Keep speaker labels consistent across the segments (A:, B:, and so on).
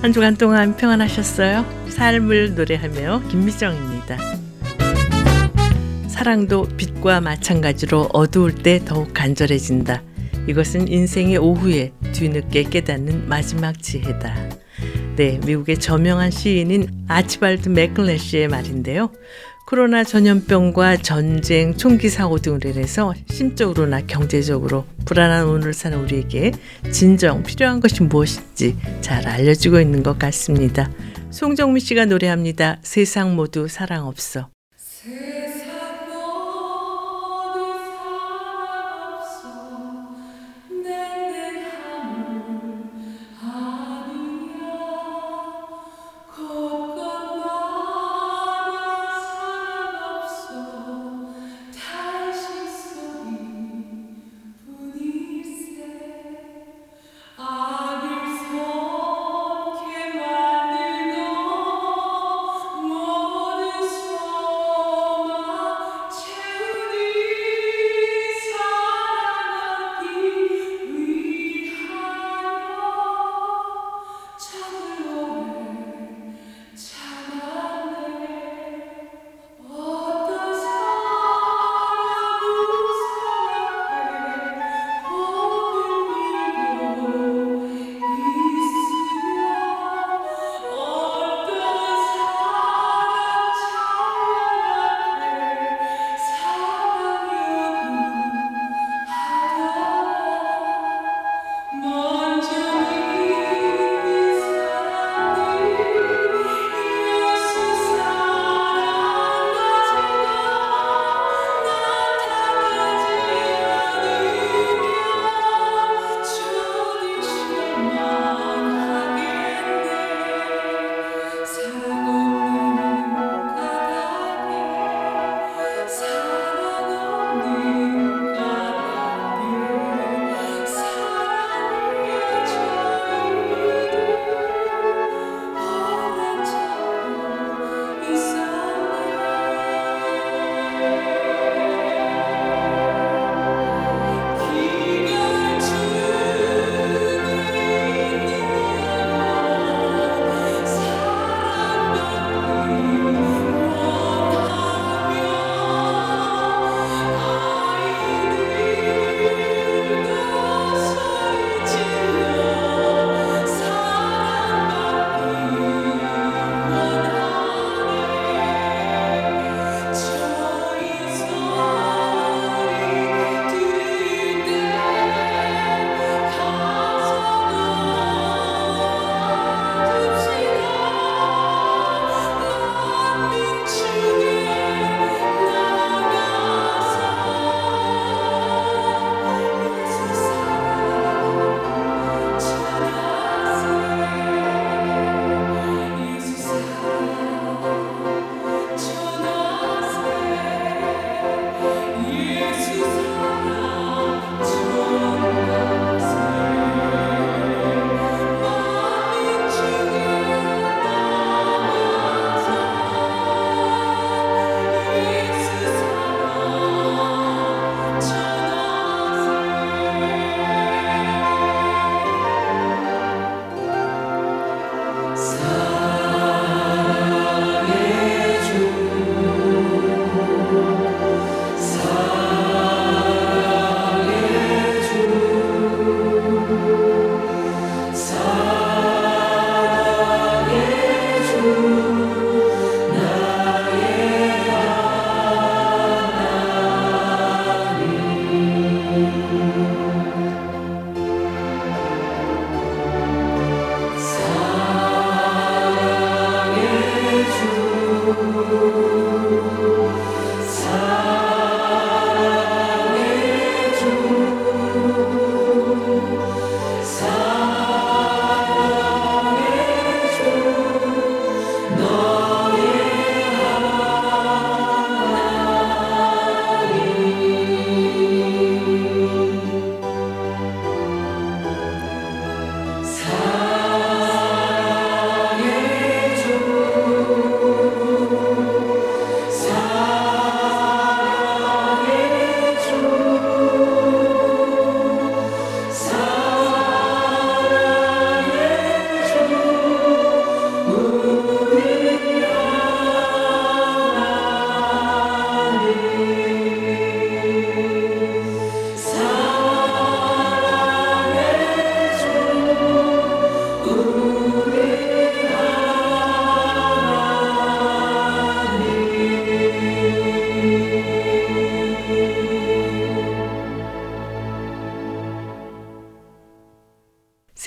A: 한 주간 동안 평안하셨어요? 삶을 노래하며 김미정입니다. 사랑도 빛과 마찬가지로 어두울 때 더욱 간절해진다. 이것은 인생의 오후에 뒤늦게 깨닫는 마지막 지혜다. 네, 미국의 저명한 시인인 아치발드 맥클래시의 말인데요. 코로나 전염병과 전쟁, 총기 사고 등으로 인해서 심적으로나 경제적으로 불안한 오늘 사는 우리에게 진정 필요한 것이 무엇인지 잘 알려주고 있는 것 같습니다. 송정미 씨가 노래합니다. 세상 모두 사랑 없어.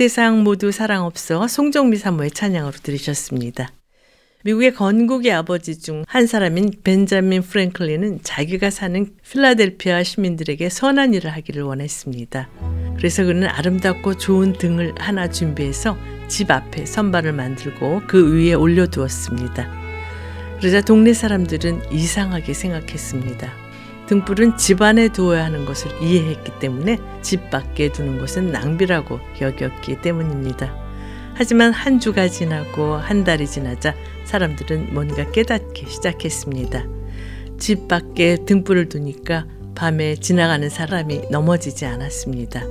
A: 세상 모두 사랑 없어 송정미 사모의 찬양으로 들으셨습니다. 미국의 건국의 아버지 중 한 사람인 벤자민 프랭클린은 자기가 사는 필라델피아 시민들에게 선한 일을 하기를 원했습니다. 그래서 그는 아름답고 좋은 등을 하나 준비해서 집 앞에 선반을 만들고 그 위에 올려두었습니다. 그러자 동네 사람들은 이상하게 생각했습니다. 등불은 집 안에 두어야 하는 것을 이해했기 때문에 집 밖에 두는 것은 낭비라고 여겼기 때문입니다. 하지만 한 주가 지나고 한 달이 지나자 사람들은 뭔가 깨닫기 시작했습니다. 집 밖에 등불을 두니까 밤에 지나가는 사람이 넘어지지 않았습니다.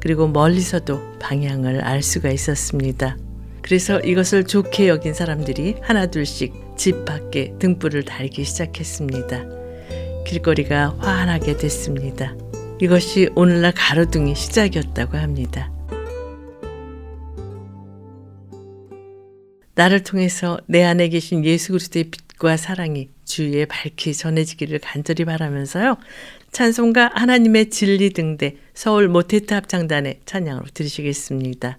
A: 그리고 멀리서도 방향을 알 수가 있었습니다. 그래서 이것을 좋게 여긴 사람들이 하나둘씩 집 밖에 등불을 달기 시작했습니다. 길거리가 환하게 됐습니다. 이것이 오늘날 가로등의 시작이었다고 합니다. 나를 통해서 내 안에 계신 예수 그리스도의 빛과 사랑이 주위에 밝히 전해지기를 간절히 바라면서요. 찬송가 하나님의 진리 등대 서울 모테트 합창단의 찬양으로 들으시겠습니다.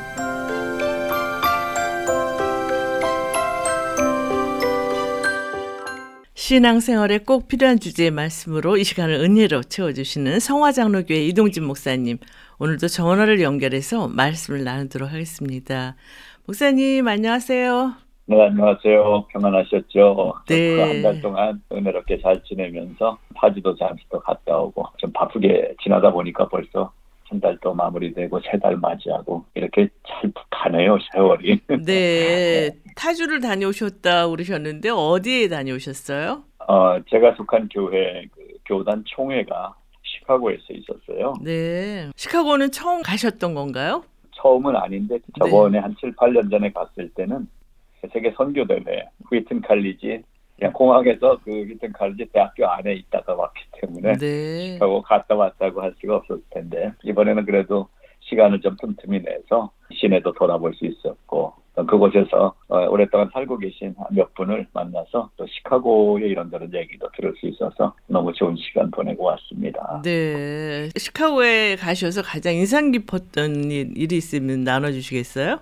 A: 신앙생활에 꼭 필요한 주제의 말씀으로 이 시간을 은혜로 채워주시는 성화장로교회 이동진 목사님. 오늘도 전화를 연결해서 말씀을 나누도록 하겠습니다. 목사님, 안녕하세요.
B: 네, 안녕하세요. 평안하셨죠?
A: 네.
B: 한달 동안 은혜롭게 잘 지내면서 파주도 잠시 또 갔다 오고 좀 바쁘게 지나다 보니까 벌써 한달또 마무리되고 세 달 맞이하고 이렇게 잘 가네요, 세월이.
A: 네. 타주를 다녀오셨다 그러셨는데 어디에 다녀오셨어요?
B: 어, 제가 속한 교회 그 교단 총회가 시카고에서 있었어요.
A: 네. 시카고는 처음 가셨던 건가요?
B: 처음은 아닌데 저번에 한 7, 8년 전에 갔을 때는 세계 선교대회 휘튼 칼리지 그냥 공항에서 그 휘튼 칼리지 대학교 안에 있다가 왔기 때문에
A: 네.
B: 하고 갔다 왔다고 할 수가 없었을 텐데 이번에는 그래도 시간을 좀 틈틈이 내서 시내도 돌아볼 수 있었고 또 그곳에서 어, 오랫동안 살고 계신 몇 분을 만나서 또 시카고의 이런저런 얘기도 들을 수 있어서 너무 좋은 시간 보내고 왔습니다.
A: 네. 시카고에 가셔서 가장 인상 깊었던 일- 일이 있으면 나눠주시겠어요?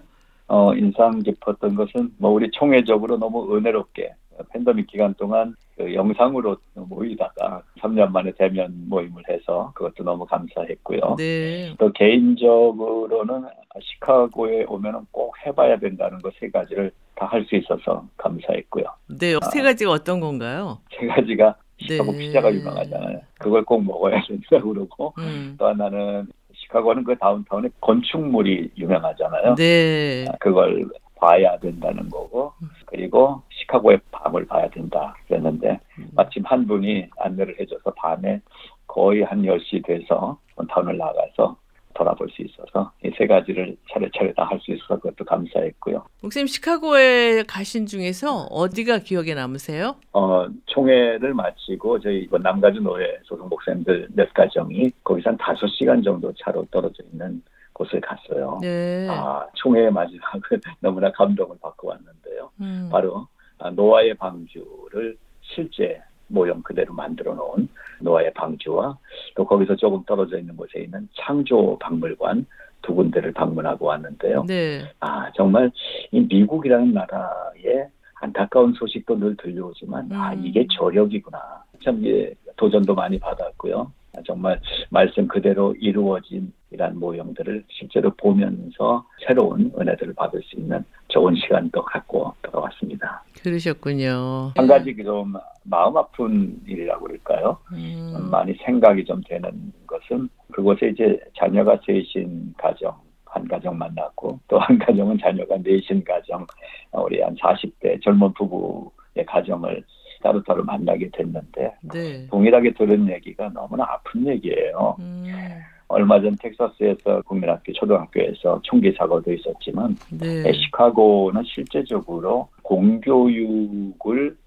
B: 어, 인상 깊었던 것은 뭐 우리 총회적으로 너무 은혜롭게 팬데믹 기간 동안 그 영상으로 모이다가 3년 만에 대면 모임을 해서 그것도 너무 감사했고요.
A: 네.
B: 또 개인적으로는 시카고에 오면은 꼭 해봐야 된다는 것세 가지를 다 할 수 있어서 감사했고요.
A: 네. 세 가지가 어떤 건가요?
B: 세 가지가 시카고
A: 네.
B: 피자가 유명하잖아요. 그걸 꼭 먹어야 된다고 그러고
A: 음.
B: 또 하나는 시카고는 그 다운타운에 건축물이 유명하잖아요.
A: 네.
B: 아, 그걸 봐야 된다는 거고 그리고 시카고의 밤을 봐야 된다 그랬는데 마침 한 분이 안내를 해줘서 밤에 거의 한 10시 돼서 타운을 나가서 돌아볼 수 있어서 이 세 가지를 차례차례 다 할 수 있어서 그것도 감사했고요.
A: 목사님 시카고에 가신 중에서 어디가 기억에 남으세요?
B: 어, 총회를 마치고 저희 이번 남가주 노회 소속 목사님들 몇 가정이 거기서 한 5시간 정도 차로 떨어져 있는 곳을 갔어요.
A: 네.
B: 아, 총회의 마지막은 너무나 감동을 받고 왔는데요.
A: 음.
B: 바로 아, 노아의 방주를 실제 모형 그대로 만들어 놓은 노아의 방주와 또 거기서 조금 떨어져 있는 곳에 있는 창조 박물관 두 군데를 방문하고 왔는데요.
A: 네.
B: 아 정말 이 미국이라는 나라의 안타까운 소식도 늘 들려오지만 아
A: 음.
B: 이게 저력이구나. 참 예, 도전도 많이 받았고요. 아, 정말 말씀 그대로 이루어진 이런 모형들을 실제로 보면서 새로운 은혜들을 받을 수 있는 좋은 시간도 갖고 돌아왔습니다.
A: 그러셨군요.
B: 한 가지 좀 마음 아픈 일이라고 그럴까요?
A: 음.
B: 많이 생각이 좀 되는 것은 그곳에 이제 자녀가 셋인 가정 한 가정 만났고 또 한 가정은 자녀가 넷인 가정 어, 우리 한 40대 젊은 부부의 가정을 따로따로 만나게 됐는데
A: 네.
B: 동일하게 들은 얘기가 너무나 아픈 얘기예요.
A: 음.
B: 얼마 전 텍사스에서 국민학교 초등학교에서 총기 사고도 있었지만
A: 네.
B: 시카고는 실제적으로 공교육을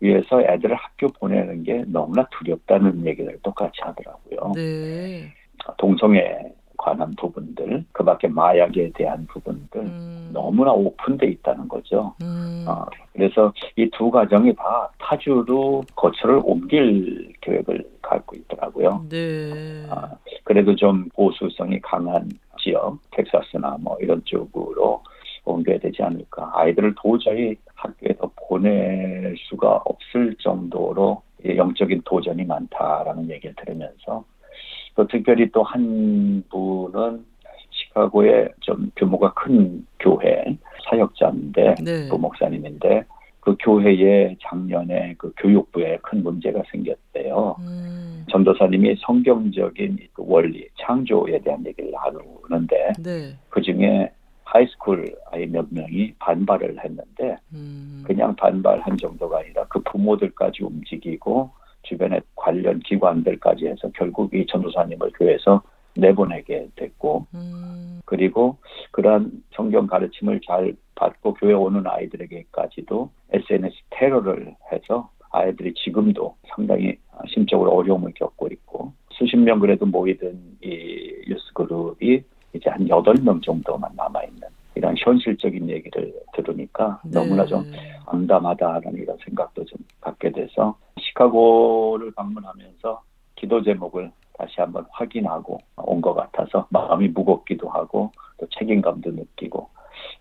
B: 위해서 애들을 학교 보내는 게 너무나 두렵다는 얘기를 똑같이 하더라고요.
A: 네.
B: 동성애에 관한 부분들, 그 밖에 마약에 대한 부분들,
A: 음.
B: 너무나 오픈돼 있다는 거죠.
A: 음.
B: 어, 그래서 이 두 가정이 다 타주로 거처를 옮길 계획을 갖고 있더라고요.
A: 네.
B: 아, 그래도 좀 보수성이 강한 지역, 텍사스나 뭐 이런 쪽으로 옮겨야 되지 않을까. 아이들을 도저히 학교에 더 보낼 수가 없을 정도로 이 영적인 도전이 많다라는 얘기를 들으면서 또 특별히 또 한 분은 시카고의 좀 규모가 큰 교회 사역자인데
A: 네.
B: 그 목사님인데 그 교회에 작년에 그 교육부에 큰 문제가 생겼대요.
A: 음.
B: 전도사님이 성경적인 그 원리, 창조에 대한 얘기를 나누는데
A: 네.
B: 그 중에 high school 아이 몇 명이 반발을 했는데
A: 음.
B: 그냥 반발한 정도가 아니라 그 부모들까지 움직이고 주변의 관련 기관들까지 해서 결국 이 전도사님을 교회에서 내보내게 됐고
A: 음.
B: 그리고 그러한 성경 가르침을 잘 받고 교회 오는 아이들에게까지도 SNS 테러를 해서 아이들이 지금도 상당히 심적으로 어려움을 겪고 있고 수십 명 그래도 모이던 이 youth group이 이제 한 여덟 명 정도만 남아 있는 이런 현실적인 얘기를 들으니까
A: 네.
B: 너무나 좀 암담하다라는 이런 생각도 좀 갖게 돼서 시카고를 방문하면서 기도 제목을 다시 한번 확인하고 온 것 같아서 마음이 무겁기도 하고 또 책임감도 느끼고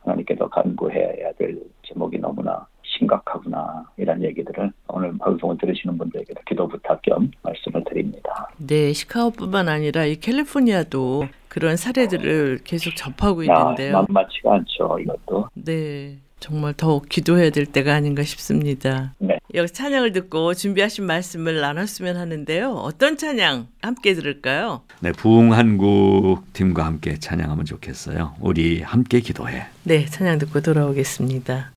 B: 하나님께 더 간구해야 될 제목이 너무나 심각하구나 이런 얘기들을 오늘 방송을 들으시는 분들에게 기도 부탁 겸 말씀을 드립니다.
A: 네, 시카고뿐만 아니라 이 캘리포니아도 그런 사례들을 계속 접하고 있는데요.
B: 아, 만만치가 않죠, 이것도.
A: 네. 정말 더욱 기도해야 될 때가 아닌가 싶습니다.
B: 네.
A: 여기 찬양을 듣고 준비하신 말씀을 나눴으면 하는데요. 어떤 찬양 함께 들을까요?
C: 네, 부흥한국 팀과 함께 찬양하면 좋겠어요. 우리 함께 기도해.
A: 네, 찬양 듣고 돌아오겠습니다.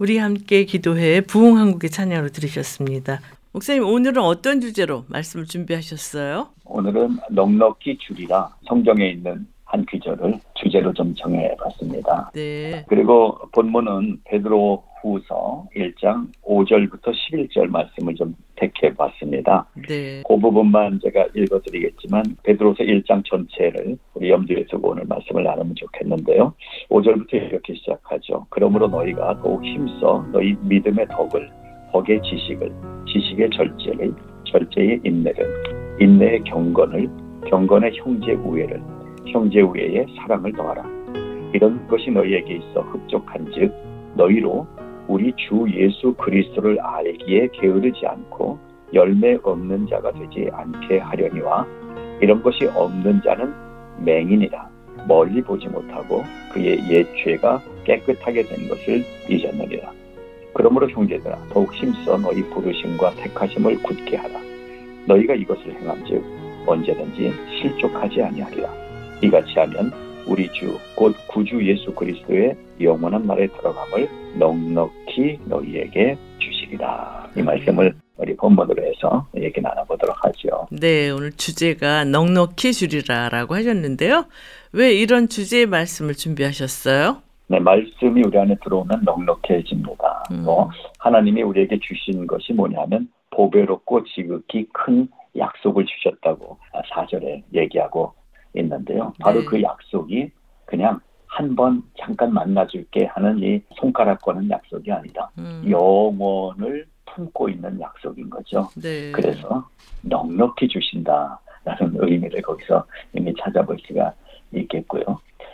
A: 우리 함께 기도회 부흥 한국의 찬양으로 들으셨습니다. 목사님 오늘은 어떤 주제로 말씀을 준비하셨어요?
B: 오늘은 넉넉히 줄이라 성경에 있는 한 귀절을 주제로 좀 정해봤습니다.
A: 네.
B: 그리고 본문은 베드로 후서 1장 5절부터 11절 말씀을 좀 택해 봤습니다.
A: 네.
B: 그 부분만 제가 읽어 드리겠지만 베드로서 1장 전체를 우리 염두에 두고 오늘 말씀을 나누면 좋겠는데요. 5절부터 이렇게 시작하죠. 그러므로 너희가 더욱 힘써 너희 믿음의 덕을 덕의 지식을 지식의 절제를 절제의 인내를 인내의 경건을 경건의 형제 우애를 형제 우애의 사랑을 더하라. 이런 것이 너희에게 있어 흡족한즉 너희로 우리 주 예수 그리스도를 알기에 게으르지 않고 열매 없는 자가 되지 않게 하려니와 이런 것이 없는 자는 맹인이라 멀리 보지 못하고 그의 옛 죄가 깨끗하게 된 것을 잊었느니라. 그러므로 형제들아 더욱 힘써 너희 부르심과 택하심을 굳게 하라. 너희가 이것을 행함즉 언제든지 실족하지 아니하리라. 이같이 하면 우리 주 곧 구주 예수 그리스도의 영원한 날에 들어감을 넉넉히 너희에게 주시리라. 이 말씀을 우리 본문으로 해서 얘기 나눠보도록 하죠.
A: 네, 오늘 주제가 넉넉히 주리라라고 하셨는데요. 왜 이런 주제의 말씀을 준비하셨어요?
B: 네, 말씀이 우리 안에 들어오면 넉넉해집니다.
A: 음.
B: 또 하나님이 우리에게 주신 것이 뭐냐면 보배롭고 지극히 큰 약속을 주셨다고 사절에 얘기하고 있는데요. 바로
A: 네.
B: 그 약속이 그냥 한 번 잠깐 만나줄게 하는 이 손가락 거는 약속이 아니라
A: 음,
B: 영원을 품고 있는 약속인 거죠.
A: 네.
B: 그래서 넉넉히 주신다라는 의미를 거기서 이미 찾아볼 수가 있겠고요.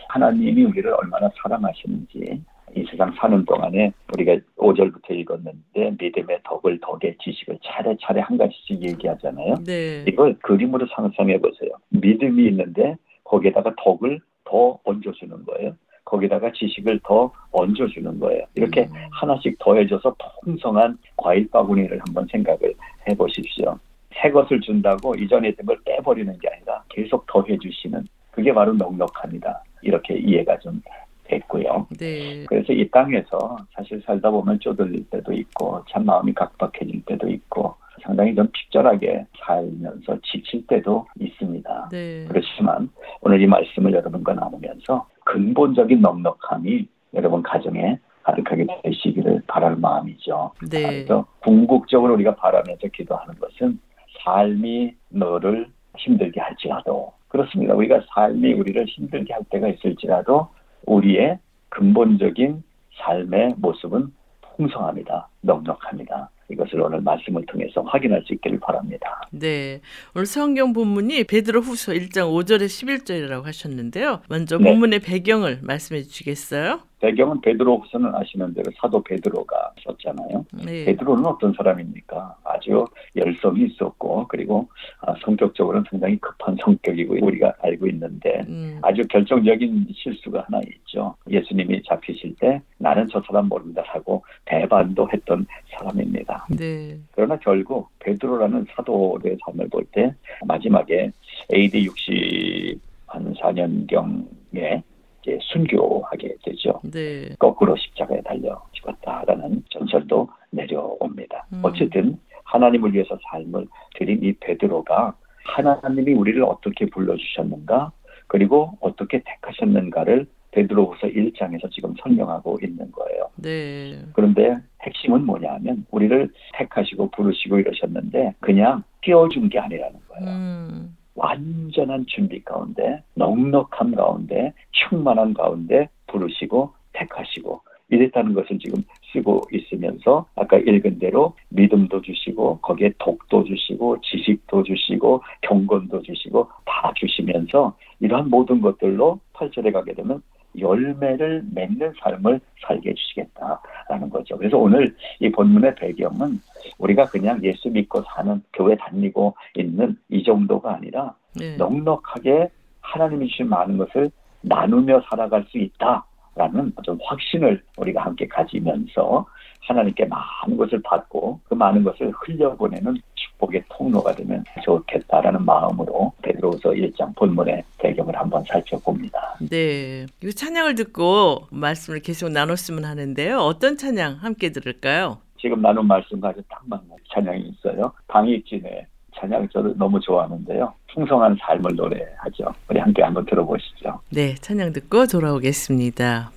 B: 하나님이 우리를 얼마나 사랑하시는지 이 세상 사는 동안에 우리가 5절부터 읽었는데 믿음의 덕을 덕의 지식을 차례차례 한 가지씩 얘기하잖아요.
A: 네.
B: 이걸 그림으로 상상해 보세요. 믿음이 있는데 거기에다가 덕을 더 얹어주는 거예요. 거기다가 지식을 더 얹어주는 거예요. 이렇게
A: 음.
B: 하나씩 더해져서 풍성한 과일 바구니를 한번 생각을 해보십시오. 새 것을 준다고 이전에 있던 걸 빼버리는 게 아니라 계속 더해주시는 그게 바로 넉넉합니다. 이렇게 이해가 좀 됐고요.
A: 네.
B: 그래서 이 땅에서 사실 살다 보면 쪼들릴 때도 있고 참 마음이 각박해질 때도 있고 상당히 좀 핍절하게 살면서 지칠 때도 있습니다.
A: 네.
B: 그렇지만 오늘 이 말씀을 여러분과 나누면서 근본적인 넉넉함이 여러분 가정에 가득하게 되시기를 바라는 마음이죠.
A: 네.
B: 그래서 궁극적으로 우리가 바라면서 기도하는 것은 삶이 너를 힘들게 할지라도 그렇습니다. 우리가 삶이 우리를 힘들게 할 때가 있을지라도 우리의 근본적인 삶의 모습은 풍성합니다. 넉넉합니다. 이것을 오늘 말씀을 통해서 확인할 수 있기를 바랍니다.
A: 네. 오늘 성경 본문이 베드로 후서 1장 5절에 11절이라고 하셨는데요. 먼저
B: 네.
A: 본문의 배경을 말씀해 주시겠어요?
B: 배경은 베드로후서는 아시는 대로 사도 베드로가 썼잖아요.
A: 네.
B: 베드로는 어떤 사람입니까? 아주 열성이 있었고 그리고 아, 성격적으로는 상당히 급한 성격이고 우리가 알고 있는데
A: 음,
B: 아주 결정적인 실수가 하나 있죠. 예수님이 잡히실 때 나는 저 사람 모른다 하고 배반도 했던 사람입니다.
A: 네.
B: 그러나 결국 베드로라는 사도의 삶을 볼 때 마지막에 AD 60한 4년경에 이제 순교하게 되죠.
A: 네.
B: 거꾸로 십자가에 달려 죽었다라는 전설도 내려옵니다.
A: 음.
B: 어쨌든 하나님을 위해서 삶을 드린 이 베드로가 하나님이 우리를 어떻게 불러주셨는가 그리고 어떻게 택하셨는가를 베드로후서 1장에서 지금 설명하고 있는 거예요.
A: 네.
B: 그런데 핵심은 뭐냐 하면 우리를 택하시고 부르시고 이러셨는데 그냥 띄워준 게 아니라는 거예요.
A: 음,
B: 완전한 준비 가운데 넉넉함 가운데 충만한 가운데 부르시고 택하시고 이랬다는 것을 지금 쓰고 있으면서 아까 읽은 대로 믿음도 주시고 거기에 독도 주시고 지식도 주시고 경건도 주시고 다 주시면서 이러한 모든 것들로 8절에 가게 되면 열매를 맺는 삶을 살게 해주시겠다라는 거죠. 그래서 오늘 이 본문의 배경은 우리가 그냥 예수 믿고 사는 교회 다니고 있는 이 정도가 아니라
A: 네.
B: 넉넉하게 하나님이 주신 많은 것을 나누며 살아갈 수 있다라는 어떤 확신을 우리가 함께 가지면서 하나님께 많은 것을 받고 그 많은 것을 흘려보내는 축복의 통로가 되면 좋겠다라는 마음으로 베드로서 1장 본문의 배경을 한번 살펴봅니다.
A: 네. 이 찬양을 듣고 말씀을 계속 나눴으면 하는데요. 어떤 찬양 함께 들을까요?
B: 지금 나눈 말씀과 아주 딱 맞는 찬양이 있어요. 방익진의 찬양 저도 너무 좋아하는데요. 풍성한 삶을 노래하죠. 우리 함께 한번 들어보시죠.
A: 네, 찬양 듣고 돌아오겠습니다.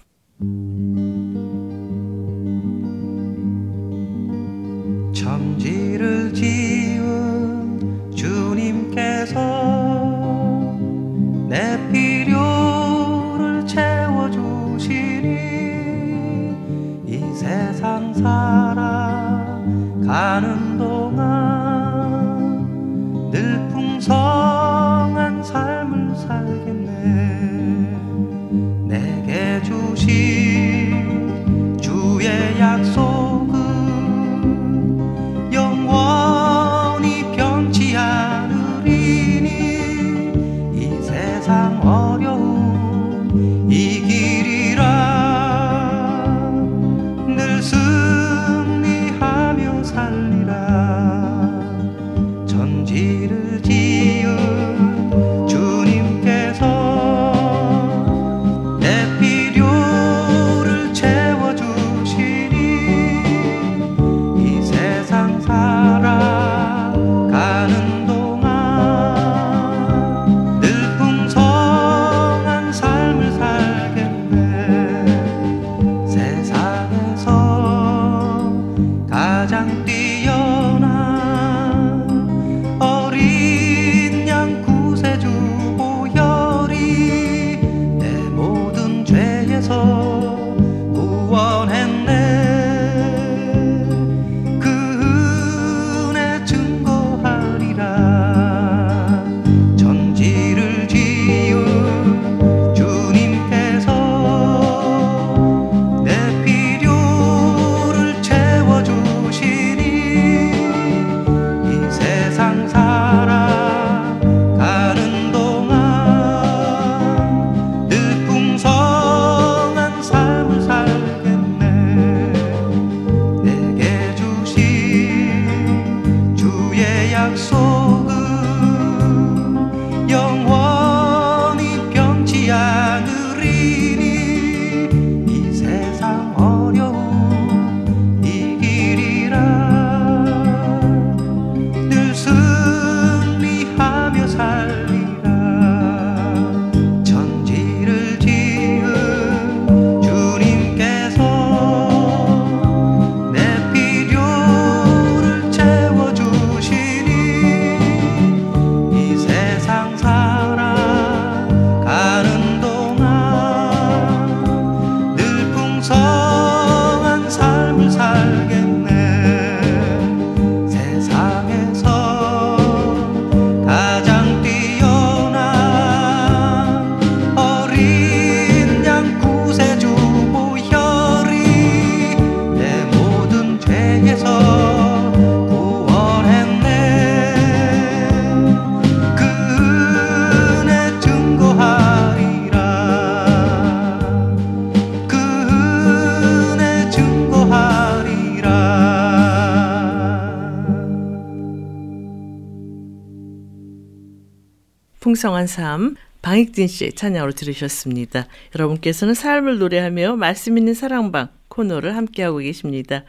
D: 천지를 지은 내 필요를 채워주시니 이 세상 살아가는 동안 늘 풍성한 삶을 살겠네. 내게 주신 주의 약속
A: 풍성한 삶 방익진 씨의 찬양으로 들으셨습니다. 여러분께서는 삶을 노래하며 말씀 있는 사랑방 코너를 함께하고 계십니다.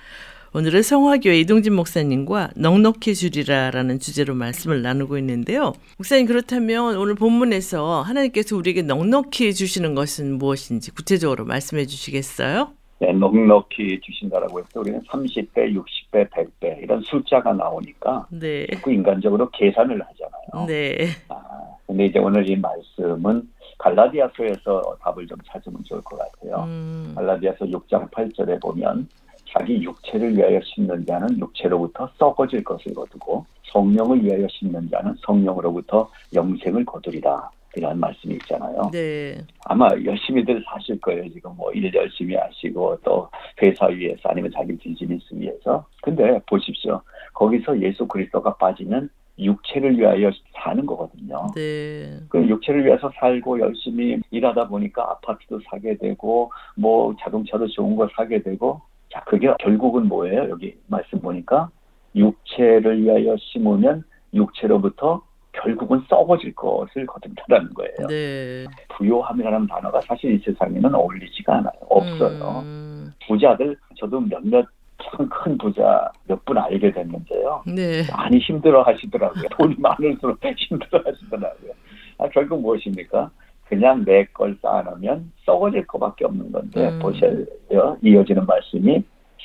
A: 오늘은 성화교회 이동진 목사님과 넉넉히 주리라라는 주제로 말씀을 나누고 있는데요. 목사님 그렇다면 오늘 본문에서 하나님께서 우리에게 넉넉히 주시는 것은 무엇인지 구체적으로 말씀해 주시겠어요?
B: 네, 넉넉히 주신다라고 해서 우리는 30배, 60배, 100배 이런 숫자가 나오니까
A: 네.
B: 그 인간적으로 계산을 하잖아요.
A: 네.
B: 아, 근데 이제 오늘 이 말씀은 갈라디아서에서 답을 좀 찾으면 좋을 것 같아요.
A: 음,
B: 갈라디아서 6장 8절에 보면 자기 육체를 위하여 심는 자는 육체로부터 썩어질 것을 거두고 성령을 위하여 심는 자는 성령으로부터 영생을 거두리라. 이런 말씀이 있잖아요.
A: 네.
B: 아마 열심히들 사실 거예요. 지금 뭐 일 열심히 하시고 또 회사 위해서 아니면 자기 비즈니스 위해서. 근데 보십시오. 거기서 예수 그리스도가 빠지면 육체를 위하여 사는 거거든요.
A: 네.
B: 그 육체를 위해서 살고 열심히 일하다 보니까 아파트도 사게 되고 뭐 자동차도 좋은 거 사게 되고 자 그게 결국은 뭐예요? 여기 말씀 보니까 육체를 위하여 심으면 육체로부터 결국은 썩어질 것을 거둔다라는 거예요.
A: 네.
B: 부요함이라는 단어가 사실 이 세상에는 어울리지가 않아요. 없어요.
A: 음,
B: 부자들 저도 몇몇 참 큰 부자 몇 분 알게 됐는데요.
A: 네.
B: 많이 힘들어 하시더라고요. 돈이 많을수록 힘들어 하시더라고요. 아, 결국 무엇입니까? 그냥 내 걸 쌓아놓으면 썩어질 것밖에 없는 건데,
A: 음.
B: 보세요. 이어지는 말씀이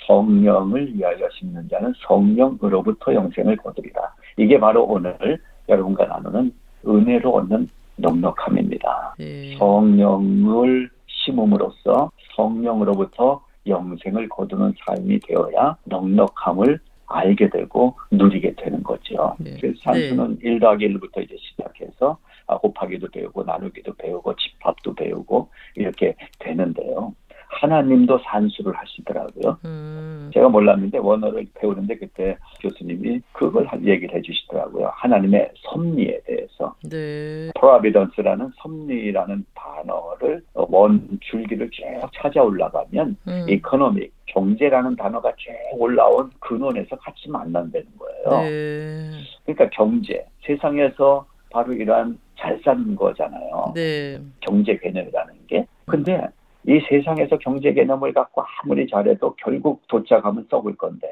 B: 성령을 위하여 심는 자는 성령으로부터 영생을 거두리라. 이게 바로 오늘 여러분과 나누는 은혜로 얻는 넉넉함입니다.
A: 네.
B: 성령을 심음으로써 성령으로부터 영생을 거두는 삶이 되어야 넉넉함을 알게 되고 누리게 되는 거죠.
A: 네.
B: 그래서 산수는 1 더하기 1부터 이제 시작해서 아, 곱하기도 배우고 나누기도 배우고 집합도 배우고 이렇게 되는데요. 하나님도 산수를 하시더라고요.
A: 음,
B: 제가 몰랐는데 원어를 배우는데 그때 교수님이 그걸 한 얘기를 해주시더라고요. 하나님의 섭리에 대해서.
A: 네.
B: providence라는 섭리라는 단어를 원 줄기를 쭉 찾아 올라가면
A: 음,
B: economic 경제라는 단어가 쭉 올라온 근원에서 같이 만난다는 거예요.
A: 네.
B: 그러니까 경제 세상에서 바로 이러한 잘 사는 거잖아요.
A: 네.
B: 경제 개념이라는 게. 근데 이 세상에서 경제 개념을 갖고 아무리 잘해도 결국 도착하면 썩을 건데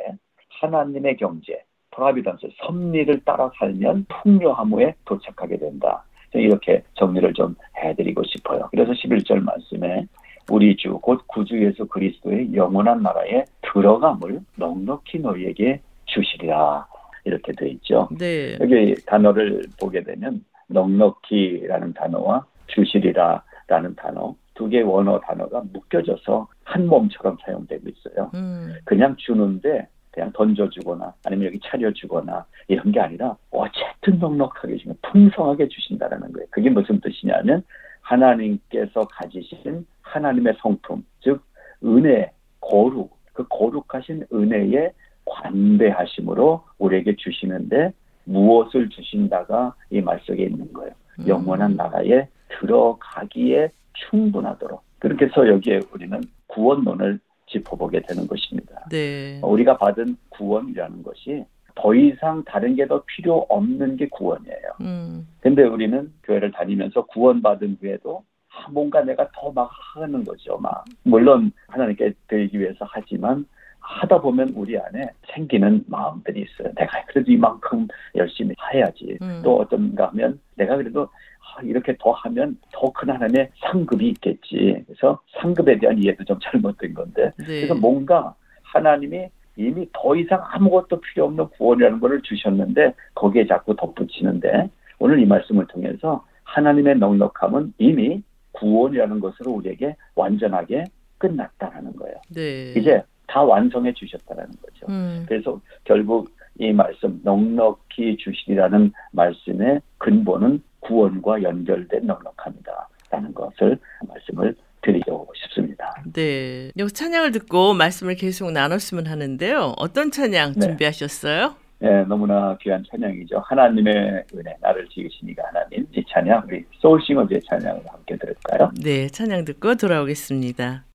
B: 하나님의 경제, 프라비던스, 섭리를 따라 살면 풍요함에 도착하게 된다. 이렇게 정리를 좀 해드리고 싶어요. 그래서 11절 말씀에 우리 주 곧 구주 예수 그리스도의 영원한 나라에 들어감을 넉넉히 너희에게 주시리라 이렇게 돼 있죠.
A: 네.
B: 여기 단어를 보게 되면 넉넉히라는 단어와 주시리라라는 단어 두 개의 원어 단어가 묶여져서 한 몸처럼 사용되고 있어요.
A: 음,
B: 그냥 주는데 그냥 던져주거나 아니면 여기 차려주거나 이런 게 아니라 어쨌든 넉넉하게 주면 풍성하게 주신다라는 거예요. 그게 무슨 뜻이냐면 하나님께서 가지신 하나님의 성품, 즉 은혜, 거룩, 그 거룩하신 은혜의 관대하심으로 우리에게 주시는데 무엇을 주신다가 이 말 속에 있는 거예요.
A: 음.
B: 영원한 나라에 들어가기에 충분하도록. 그렇게 해서 여기에 우리는 구원론을 짚어보게 되는 것입니다.
A: 네.
B: 우리가 받은 구원이라는 것이 더 이상 다른 게 더 필요 없는 게 구원이에요.
A: 음,
B: 근데 우리는 교회를 다니면서 구원받은 후에도 아, 뭔가 내가 더 막 하는 거죠. 막 물론 하나님께 드리기 위해서 하지만 하다 보면 우리 안에 생기는 마음들이 있어요. 내가 그래도 이만큼 열심히 해야지.
A: 음.
B: 또 어떤가 하면 내가 그래도 아, 이렇게 더 하면 더 큰 하나님의 상급이 있겠지. 그래서 상급에 대한 이해도 좀 잘못된 건데
A: 네.
B: 그래서 뭔가 하나님이 이미 더 이상 아무것도 필요 없는 구원이라는 것을 주셨는데 거기에 자꾸 덧붙이는데 오늘 이 말씀을 통해서 하나님의 넉넉함은 이미 구원이라는 것으로 우리에게 완전하게 끝났다라는 거예요.
A: 네.
B: 이제 다 완성해 주셨다라는 거죠.
A: 음,
B: 그래서 결국 이 말씀 넉넉히 주시리라는 말씀의 근본은 구원과 연결된 넉넉함이다라는 것을 말씀을 드리고 싶습니다.
A: 네. 요 찬양을 듣고 말씀을 계속 나눴으면 하는데요. 어떤 찬양
B: 네.
A: 준비하셨어요?
B: 네, 너무나 귀한 찬양이죠. 하나님의 은혜, 나를 지으시니가 하나님. 이 찬양, 우리 소울싱어즈의 찬양을 함께 들을까요?
A: 네, 찬양 듣고 돌아오겠습니다.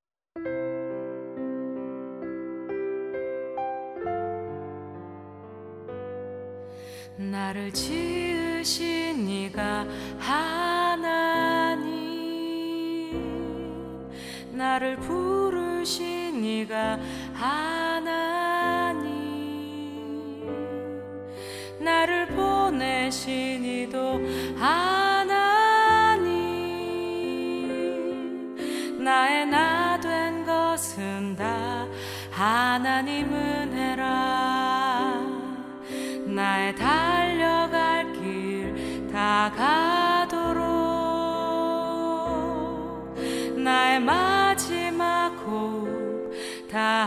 E: 나를 지으신 이가 하나님. 나를 부르신 이가 하나님. 나를 보내신 이도 하나님. 나의 나 된 것은 다 하나님 은 달려갈 길 다 가도록. 나의 마지막 호흡 다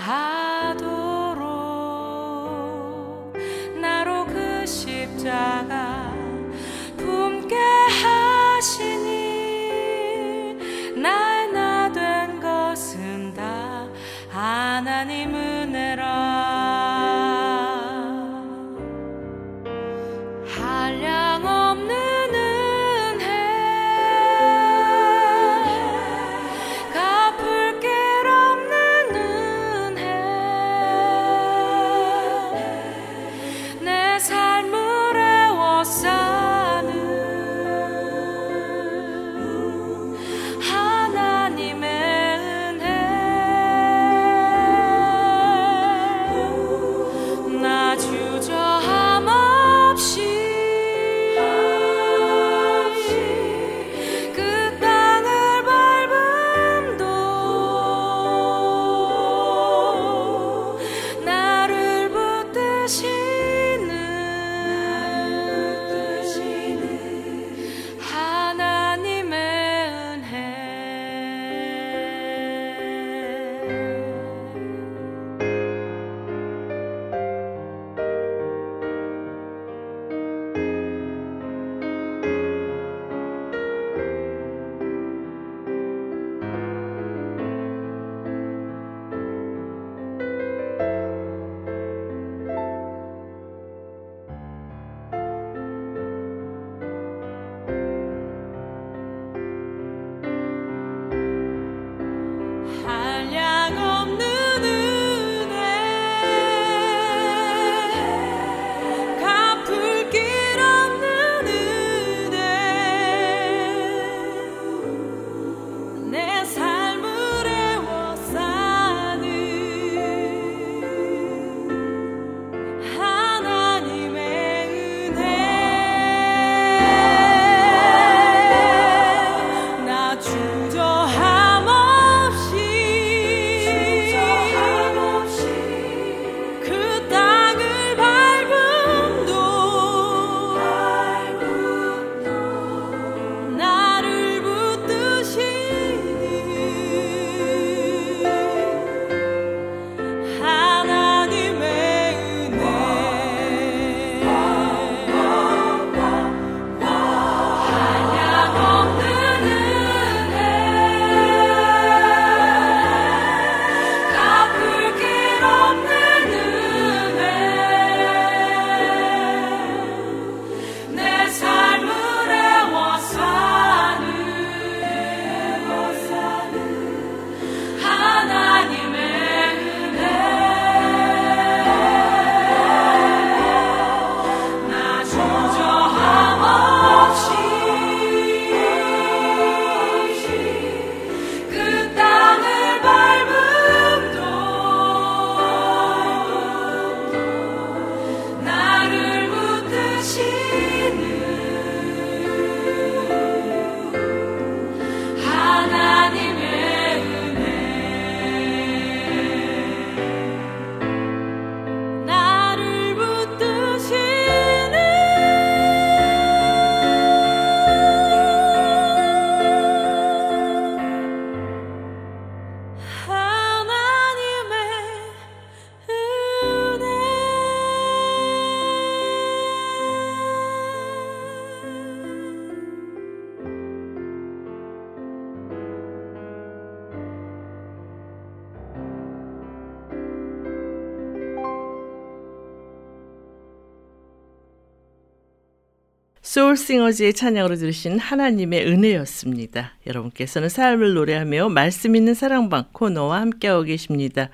A: 소울싱어즈의 찬양으로 들으신 하나님의 은혜였습니다. 여러분께서는 삶을 노래하며 말씀 있는 사랑방 코너와 함께하고 계십니다.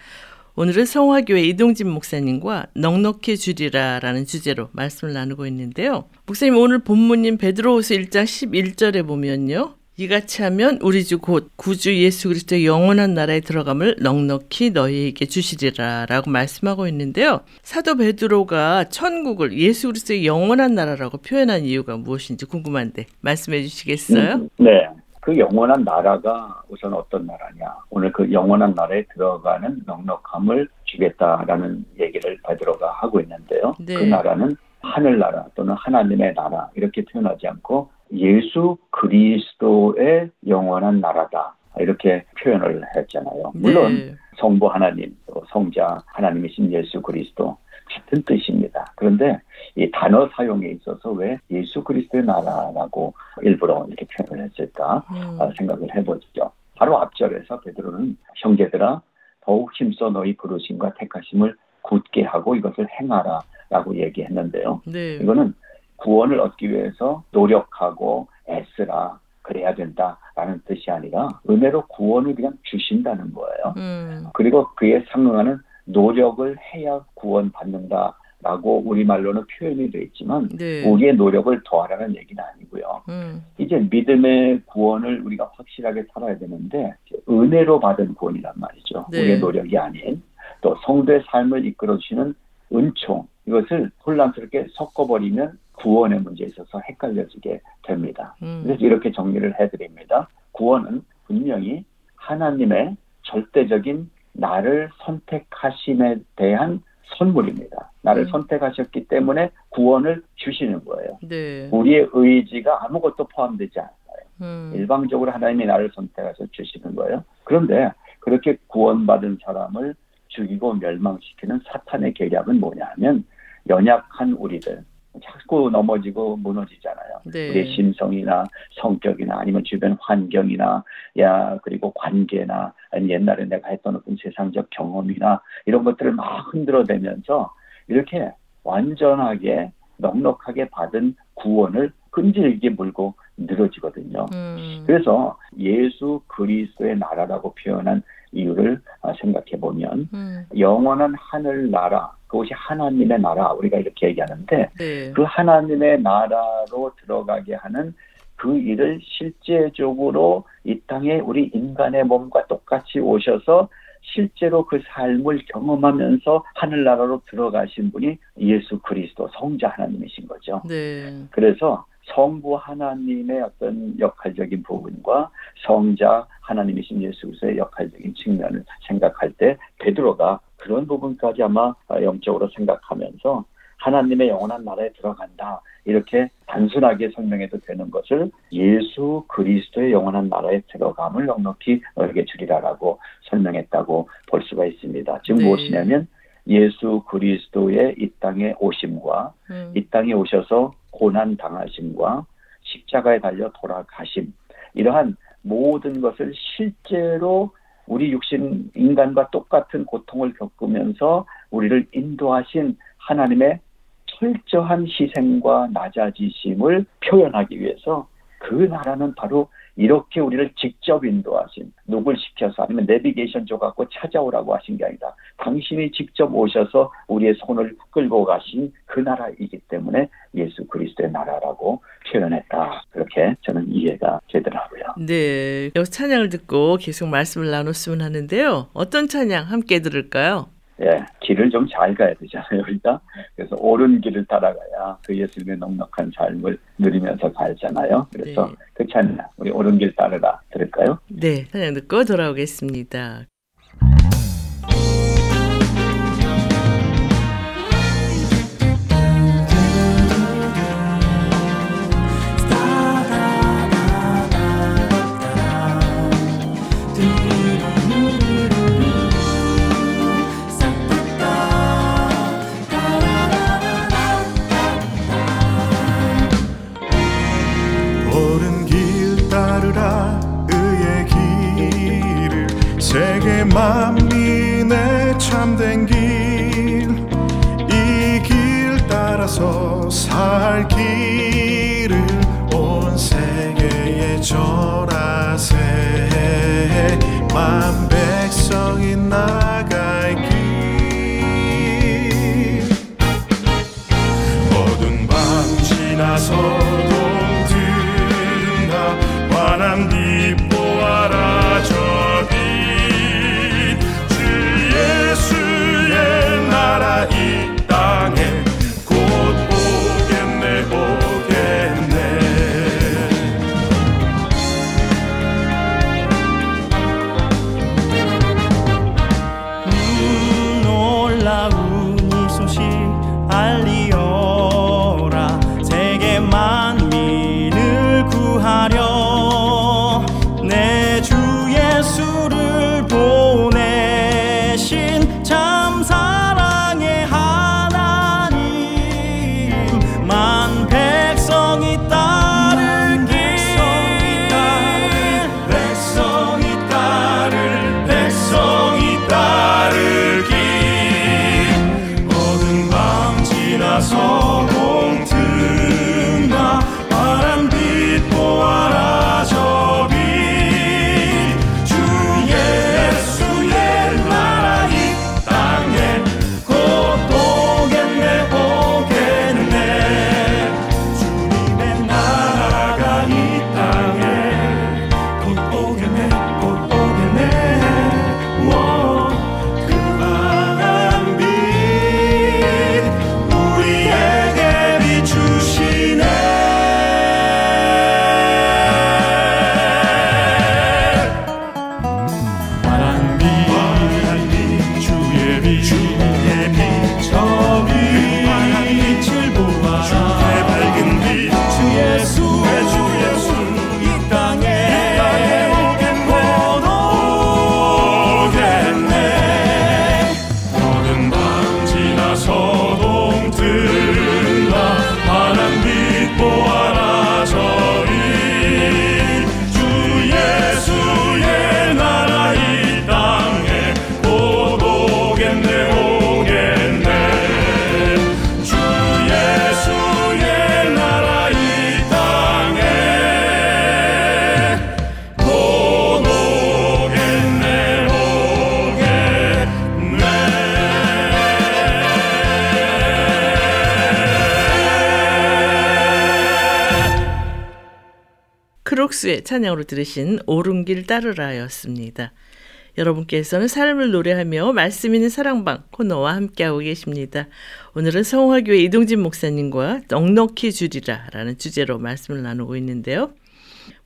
A: 오늘은 성화교회 이동진 목사님과 넉넉히 주리라라는 주제로 말씀을 나누고 있는데요. 목사님 오늘 본문인 베드로후서 1장 11절에 보면요. 이같이 하면 우리 주 곧 구주 예수 그리스도의 영원한 나라에 들어감을 넉넉히 너희에게 주시리라라고 말씀하고 있는데요. 사도 베드로가 천국을 예수 그리스도의 영원한 나라라고 표현한 이유가 무엇인지 궁금한데 말씀해 주시겠어요?
B: 음, 네. 그 영원한 나라가 우선 어떤 나라냐. 오늘 그 영원한 나라에 들어가는 넉넉함을 주겠다라는 얘기를 베드로가 하고 있는데요.
A: 네.
B: 그 나라는 하늘나라 또는 하나님의 나라 이렇게 표현하지 않고 예수 그리스도의 영원한 나라다. 이렇게 표현을 했잖아요. 물론
A: 네.
B: 성부 하나님, 또 성자 하나님이신 예수 그리스도 같은 뜻입니다. 그런데 이 단어 사용에 있어서 왜 예수 그리스도의 나라라고 일부러 이렇게 표현을 했을까
A: 음,
B: 아, 생각을 해보죠. 바로 앞절에서 베드로는 형제들아 더욱 힘써 너희 부르심과 택하심을 굳게 하고 이것을 행하라 라고 얘기했는데요.
A: 네.
B: 이거는 구원을 얻기 위해서 노력하고 애쓰라 그래야 된다라는 뜻이 아니라 은혜로 구원을 그냥 주신다는 거예요.
A: 음,
B: 그리고 그에 상응하는 노력을 해야 구원받는다 라고 우리말로는 표현이 되어 있지만
A: 네.
B: 우리의 노력을 더하라는 얘기는 아니고요.
A: 음,
B: 이제 믿음의 구원을 우리가 확실하게 살아야 되는데 은혜로 받은 구원이란 말이죠.
A: 네.
B: 우리의 노력이 아닌 또 성도의 삶을 이끌어 주시는 은총 이것을 혼란스럽게 섞어버리면 구원의 문제에 있어서 헷갈려지게 됩니다.
A: 음,
B: 그래서 이렇게 정리를 해드립니다. 구원은 분명히 하나님의 절대적인 나를 선택하심에 대한 선물입니다. 나를
A: 음.
B: 선택하셨기 때문에 구원을 주시는 거예요.
A: 네.
B: 우리의 의지가 아무것도 포함되지 않아요.
A: 음,
B: 일방적으로 하나님이 나를 선택해서 주시는 거예요. 그런데 그렇게 구원받은 사람을 죽이고 멸망시키는 사탄의 계략은 뭐냐 하면 연약한 우리들 자꾸 넘어지고 무너지잖아요.
A: 네.
B: 우리의 심성이나 성격이나 아니면 주변 환경이나 야 그리고 관계나 아니면 옛날에 내가 했던 어떤 세상적 경험이나 이런 것들을 막 흔들어대면서 이렇게 완전하게 넉넉하게 받은 구원을 끈질기게 물고 늘어지거든요.
A: 음,
B: 그래서 예수 그리스도의 나라라고 표현한 이유를 아, 생각해 보면
A: 음,
B: 영원한 하늘 나라 그것이 하나님의 나라 우리가 이렇게 얘기하는데
A: 네.
B: 그 하나님의 나라로 들어가게 하는 그 일을 실제적으로 이 땅에 우리 인간의 몸과 똑같이 오셔서 실제로 그 삶을 경험하면서 하늘나라로 들어가신 분이 예수 그리스도 성자 하나님이신 거죠.
A: 네.
B: 그래서 성부 하나님의 어떤 역할적인 부분과 성자 하나님이신 예수 그리스도의 역할적인 측면을 생각할 때 베드로가 그런 부분까지 아마 영적으로 생각하면서 하나님의 영원한 나라에 들어간다 이렇게 단순하게 설명해도 되는 것을 예수 그리스도의 영원한 나라에 들어감을 넉넉히 너에게 주리라라고 설명했다고 볼 수가 있습니다. 즉
A: 네.
B: 무엇이냐면 예수 그리스도의 이 땅에 오심과
A: 음,
B: 이 땅에 오셔서 고난 당하심과 십자가에 달려 돌아가심 이러한 모든 것을 실제로 우리 육신 인간과 똑같은 고통을 겪으면서 우리를 인도하신 하나님의 철저한 희생과 낮아지심을 표현하기 위해서 그 나라는 바로 이렇게 우리를 직접 인도하신 누굴 시켜서 아니면 내비게이션 줘갖고 찾아오라고 하신 게 아니라 당신이 직접 오셔서 우리의 손을 끌고 가신 그 나라이기 때문에 예수 그리스도의 나라라고 표현했다. 그렇게 저는 이해가 되더라고요.
A: 네. 여기서 찬양을 듣고 계속 말씀을 나눴으면 하는데요. 어떤 찬양 함께 들을까요?
B: 예, 길을 좀 잘 가야 되잖아요, 우리가. 그래서 옳은 길을 따라가야 그 예수님의 넉넉한 삶을 누리면서 가잖아요. 그래서
A: 네.
B: 그 찬양, 우리 옳은 길 따르라 들을까요?
A: 네. 찬양 듣고 돌아오겠습니다.
D: 나서 살 길을 온
F: 세계에 전하세. 맘
A: 크록스의 찬양으로 들으신 오른길 따르라였습니다. 여러분께서는 삶을 노래하며 말씀 있는 사랑방 코너와 함께하고 계십니다. 오늘은 성화교회 이동진 목사님과 넉넉히 주리라라는 주제로 말씀을 나누고 있는데요.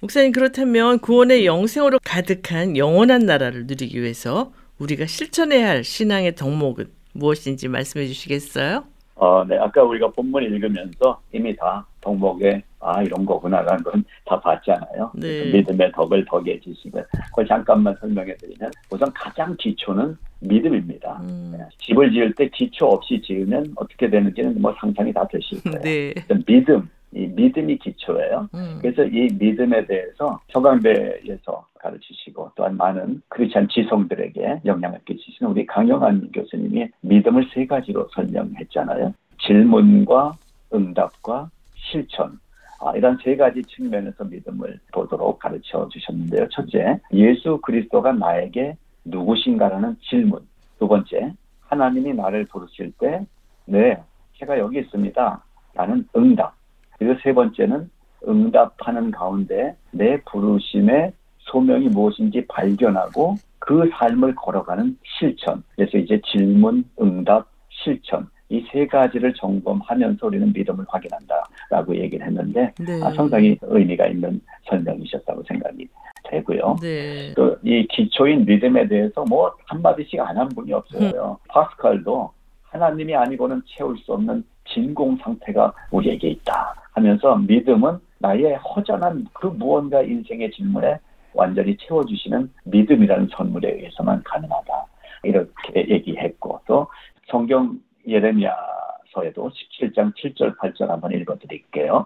A: 목사님 그렇다면 구원의 영생으로 가득한 영원한 나라를 누리기 위해서 우리가 실천해야 할 신앙의 덕목은 무엇인지 말씀해 주시겠어요?
B: 어, 네, 아까 우리가 본문 읽으면서 이미 다 덕목에 아 이런 거구나라는 건 다 봤잖아요.
A: 네.
B: 믿음의 덕을 덕에 지시고 그걸 잠깐만 설명해 드리면 우선 가장 기초는 믿음입니다.
A: 음.
B: 네, 집을 지을 때 기초 없이 지으면 어떻게 되는지는 뭐 상상이 다 되실 거예요.
A: 네.
B: 믿음, 이 믿음이 기초예요.
A: 음.
B: 그래서 이 믿음에 대해서 서강대에서 가르치시고 또한 많은 크리스찬 지성들에게 영향을 끼치시는 우리 강영환 교수님이 믿음을 세 가지로 설명했잖아요. 질문과 응답과 실천. 아, 이런 세 가지 측면에서 믿음을 보도록 가르쳐 주셨는데요. 첫째, 예수 그리스도가 나에게 누구신가라는 질문. 두 번째, 하나님이 나를 부르실 때, 네, 제가 여기 있습니다. 라는 응답. 그리고 세 번째는 응답하는 가운데 내 부르심의 소명이 무엇인지 발견하고 그 삶을 걸어가는 실천. 그래서 이제 질문, 응답, 실천. 이 세 가지를 점검하면서 우리는 믿음을 확인한다라고 얘기를 했는데
A: 네.
B: 아, 상당히 의미가 있는 설명이셨다고 생각이 되고요.
A: 네.
B: 그이 기초인 믿음에 대해서 뭐 한마디씩 안 한 분이 없어요. 파스칼도 하나님이 아니고는 채울 수 없는 진공 상태가 우리에게 있다 하면서 믿음은 나의 허전한 그 무언가 인생의 질문에 완전히 채워주시는 믿음이라는 선물에 의해서만 가능하다. 이렇게 얘기했고 또 성경 예레미야서에도 17장 7절 8절 한번 읽어드릴게요.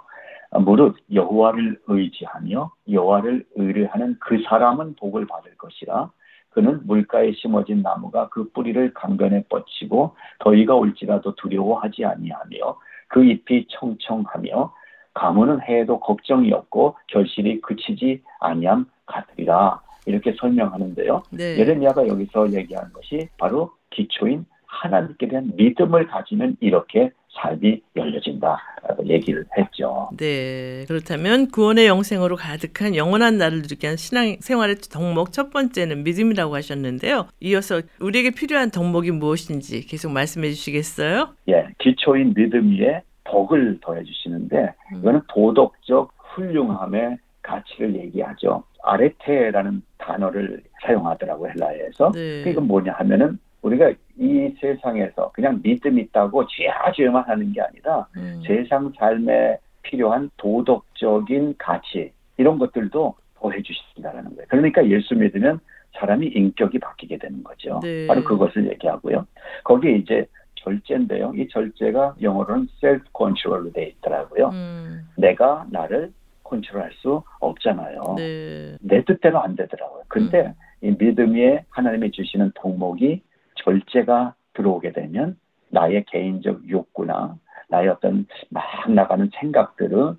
B: 무릇 여호와를 의지하며 여호와를 의뢰하는 그 사람은 복을 받을 것이라. 그는 물가에 심어진 나무가 그 뿌리를 강변에 뻗치고 더위가 올지라도 두려워하지 아니하며 그 잎이 청청하며 가문은 해도 걱정이 없고 결실이 그치지 아니함 같으리라 이렇게 설명하는데요.
A: 네.
B: 예레미야가 여기서 얘기하는 것이 바로 기초인 하나님께 대한 믿음을 가지면 이렇게 삶이 열려진다라고 얘기를 했죠.
A: 네. 그렇다면 구원의 영생으로 가득한 영원한 나를 누리게 한 신앙 생활의 덕목 첫 번째는 믿음이라고 하셨는데요. 이어서 우리에게 필요한 덕목이 무엇인지 계속 말씀해 주시겠어요?
B: 예, 기초인 믿음 위에 덕을 더해 주시는데
A: 음.
B: 이거는 도덕적 훌륭함의 가치를 얘기하죠. 아레테라는 단어를 사용하더라고요, 헬라어에서.
A: 네.
B: 그 이건 뭐냐 하면은 우리가 이 세상에서 그냥 믿음 있다고 죄죄만 하는 게 아니라
A: 음.
B: 세상 삶에 필요한 도덕적인 가치 이런 것들도 더해 주신다라는 거예요. 그러니까 예수 믿으면 사람이 인격이 바뀌게 되는 거죠.
A: 네.
B: 바로 그것을 얘기하고요. 거기에 이제 절제인데요. 이 절제가 영어로는 self control로 돼 있더라고요.
A: 음.
B: 내가 나를 컨트롤할 수 없잖아요.
A: 네.
B: 내 뜻대로 안 되더라고요. 근데 이 믿음에 하나님이 주시는 덕목이 절제가 들어오게 되면 나의 개인적 욕구나 나의 어떤 막 나가는 생각들을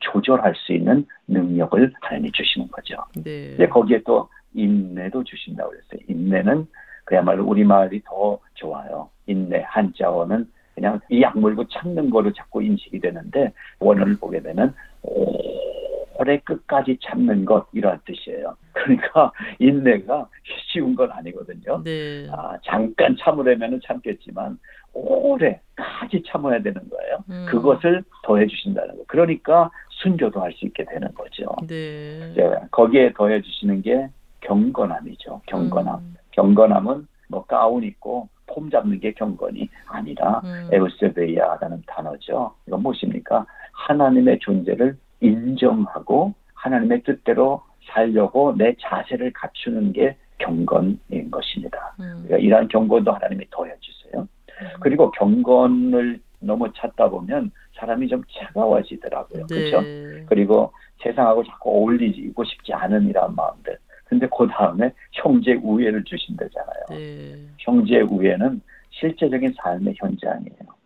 B: 조절할 수 있는 능력을 하나님이 주시는 거죠.
A: 네.
B: 이제 거기에 또 인내도 주신다고 그랬어요. 인내는 그야말로 우리말이 더 좋아요. 인내 한자어는 그냥 이 약물고 참는 거로 자꾸 인식이 되는데 원어를 보게 되면 오래 끝까지 참는 것 이런 뜻이에요. 그러니까 인내가 쉬운 건 아니거든요.
A: 네.
B: 아, 잠깐 참으려면 참겠지만 오래까지 참아야 되는 거예요.
A: 음.
B: 그것을 더해 주신다는 거. 그러니까 순교도 할 수 있게 되는 거죠.
A: 네.
B: 이제 거기에 더해 주시는 게 경건함이죠. 경건함.
A: 음.
B: 경건함은 뭐 가운 입고 폼 잡는 게 경건이 아니라
A: 음.
B: 에우세베이아라는 단어죠. 이건 무엇입니까? 하나님의 존재를 인정하고 하나님의 뜻대로 살려고 내 자세를 갖추는 게 경건인 것입니다.
A: 음.
B: 그러니까 이러한 경건도 하나님이 더해 주세요. 그리고 경건을 너무 찾다 보면 사람이 좀 차가워지더라고요. 그렇죠?
A: 네.
B: 그리고 세상하고 자꾸 어울리고 싶지 않은 이런 마음들. 근데 그 다음에 형제 우애를 주신다잖아요.
A: 네.
B: 형제 우애는 실제적인 삶의 현장이에요.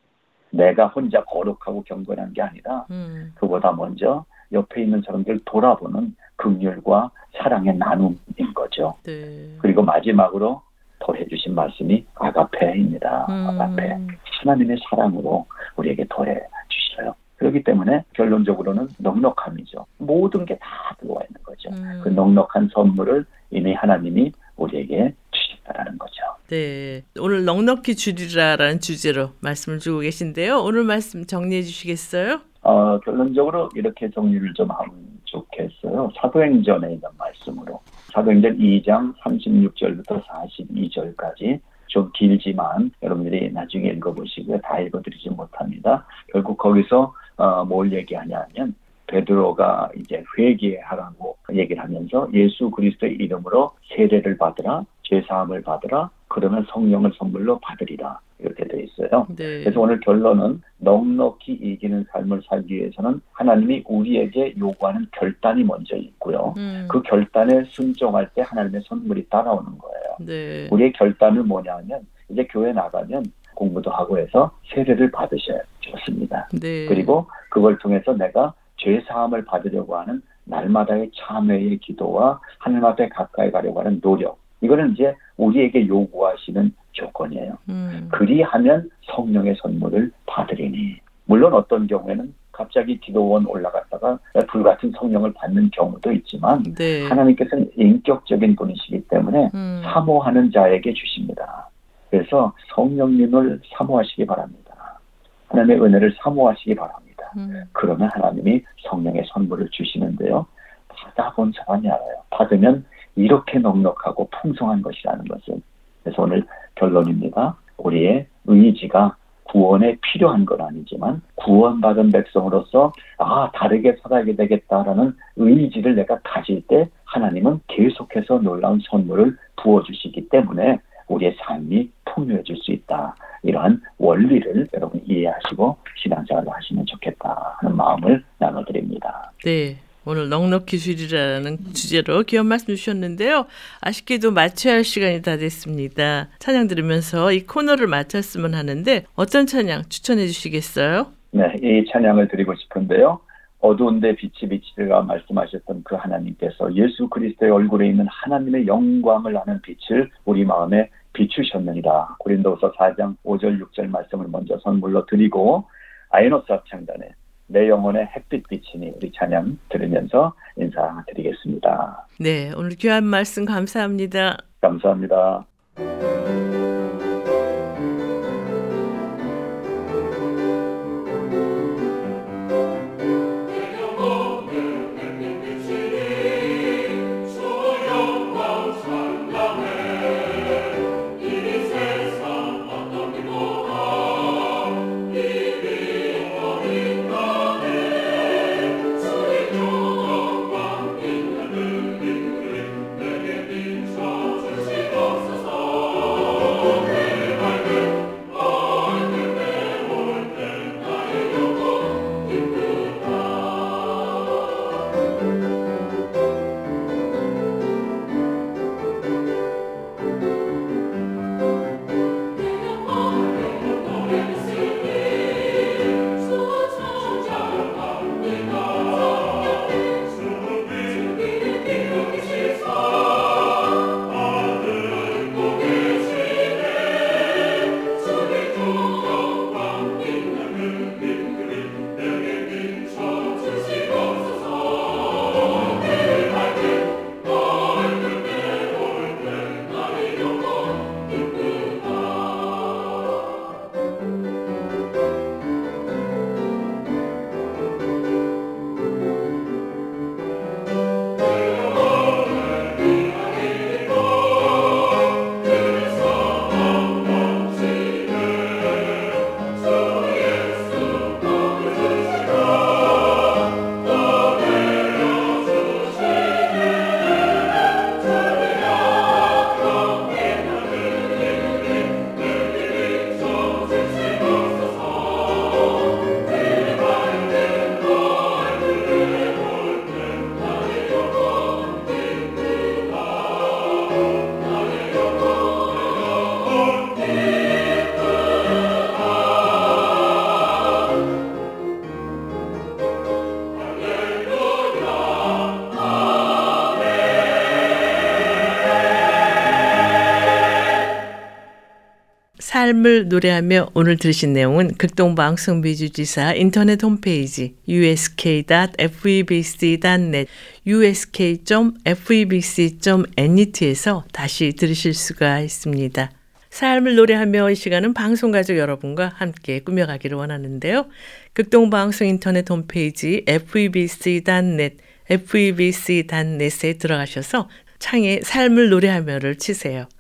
B: 내가 혼자 거룩하고 경건한 게 아니라
A: 음.
B: 그보다 먼저 옆에 있는 사람들 돌아보는 긍휼과 사랑의 나눔인 거죠.
A: 네.
B: 그리고 마지막으로 더해 주신 말씀이 아가페입니다.
A: 음.
B: 아가페. 하나님의 사랑으로 우리에게 더해 주셔요. 그렇기 때문에 결론적으로는 넉넉함이죠. 모든 게 다 들어와 있는 거죠.
A: 음.
B: 그 넉넉한 선물을 이미 하나님이 우리에게 주셨다라는 거죠.
A: 네. 오늘 넉넉히 주리라라는 주제로 말씀을 주고 계신데요. 오늘 말씀 정리해 주시겠어요?
B: 어, 결론적으로 이렇게 정리를 좀 하면 좋겠어요. 사도행전에 있는 말씀으로. 사도행전 2장 36절부터 42절까지 좀 길지만 여러분들이 나중에 읽어보시고요. 다 읽어드리지 못합니다. 결국 거기서 어, 뭘 얘기하냐면 베드로가 이제 회개하라고 얘기를 하면서 예수 그리스도의 이름으로 세례를 받으라 죄 사함을 받으라 그러면 성령을 선물로 받으리라 이렇게 돼 있어요.
A: 네.
B: 그래서 오늘 결론은 넉넉히 이기는 삶을 살기 위해서는 하나님이 우리에게 요구하는 결단이 먼저 있고요.
A: 음.
B: 그 결단에 순종할 때 하나님의 선물이 따라오는 거예요.
A: 네.
B: 우리의 결단은 뭐냐 하면 이제 교회 나가면 공부도 하고 해서 세례를 받으셔야 좋습니다.
A: 네.
B: 그리고 그걸 통해서 내가 죄 사함을 받으려고 하는 날마다의 참회의 기도와 하나님 앞에 가까이 가려고 하는 노력 이거는 이제 우리에게 요구하시는 조건이에요.
A: 음.
B: 그리하면 성령의 선물을 받으리니 물론 어떤 경우에는 갑자기 기도원 올라갔다가 불같은 성령을 받는 경우도 있지만
A: 네.
B: 하나님께서는 인격적인 분이시기 때문에
A: 음.
B: 사모하는 자에게 주십니다. 그래서 성령님을 사모하시기 바랍니다. 하나님의 은혜를 사모하시기 바랍니다.
A: 음.
B: 그러면 하나님이 성령의 선물을 주시는데요. 받아본 사람이 알아요. 받으면 이렇게 넉넉하고 풍성한 것이라는 것을. 그래서 오늘 결론입니다. 우리의 의지가 구원에 필요한 건 아니지만 구원받은 백성으로서 아 다르게 살아야 되겠다라는 의지를 내가 가질 때 하나님은 계속해서 놀라운 선물을 부어주시기 때문에 우리의 삶이 풍요해질 수 있다. 이러한 원리를 여러분 이해하시고 신앙생활을 하시면 좋겠다 하는 마음을 나눠드립니다.
A: 네. 오늘 넉넉히 주리라는 주제로 귀한 말씀 주셨는데요. 아쉽게도 마쳐야 할 시간이 다 됐습니다. 찬양 들으면서 이 코너를 마쳤으면 하는데 어떤 찬양 추천해 주시겠어요?
B: 네, 이 찬양을 드리고 싶은데요. 어두운데 빛이 비치리라 말씀하셨던 그 하나님께서 예수 그리스도의 얼굴에 있는 하나님의 영광을 아는 빛을 우리 마음에 비추셨느니라. 고린도서 4장 5절 6절 말씀을 먼저 선물로 드리고 아이노스 합창단의 내 영혼의 햇빛 비치니 우리 찬양 들으면서 인사드리겠습니다.
A: 네, 오늘 귀한 말씀 감사합니다.
B: 감사합니다.
A: 삶을 노래하며 오늘 들으신 내용은 극동방송 비주지사 인터넷 홈페이지 usk.febc.net usk.febc.net에서 다시 들으실 수가 있습니다. 삶을 노래하며 이 시간은 방송가족 여러분과 함께 꾸며가기를 원하는데요. 극동방송 인터넷 홈페이지 febc.net febc.net에 들어가셔서 창에 삶을 노래하며를 치세요.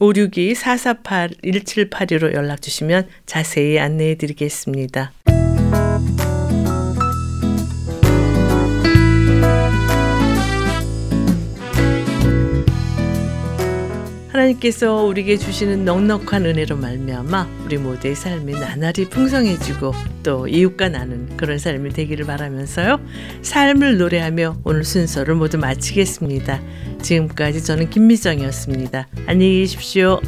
A: 562-448-1782로 연락 주시면 자세히 안내해 드리겠습니다. 하나님께서 우리에게 주시는 넉넉한 은혜로 말미암아 우리 모두의 삶이 나날이 풍성해지고 또 이웃과 나눈 그런 삶이 되기를 바라면서요. 삶을 노래하며 오늘 순서를 모두 마치겠습니다. 지금까지 저는 김미정이었습니다. 안녕히 계십시오.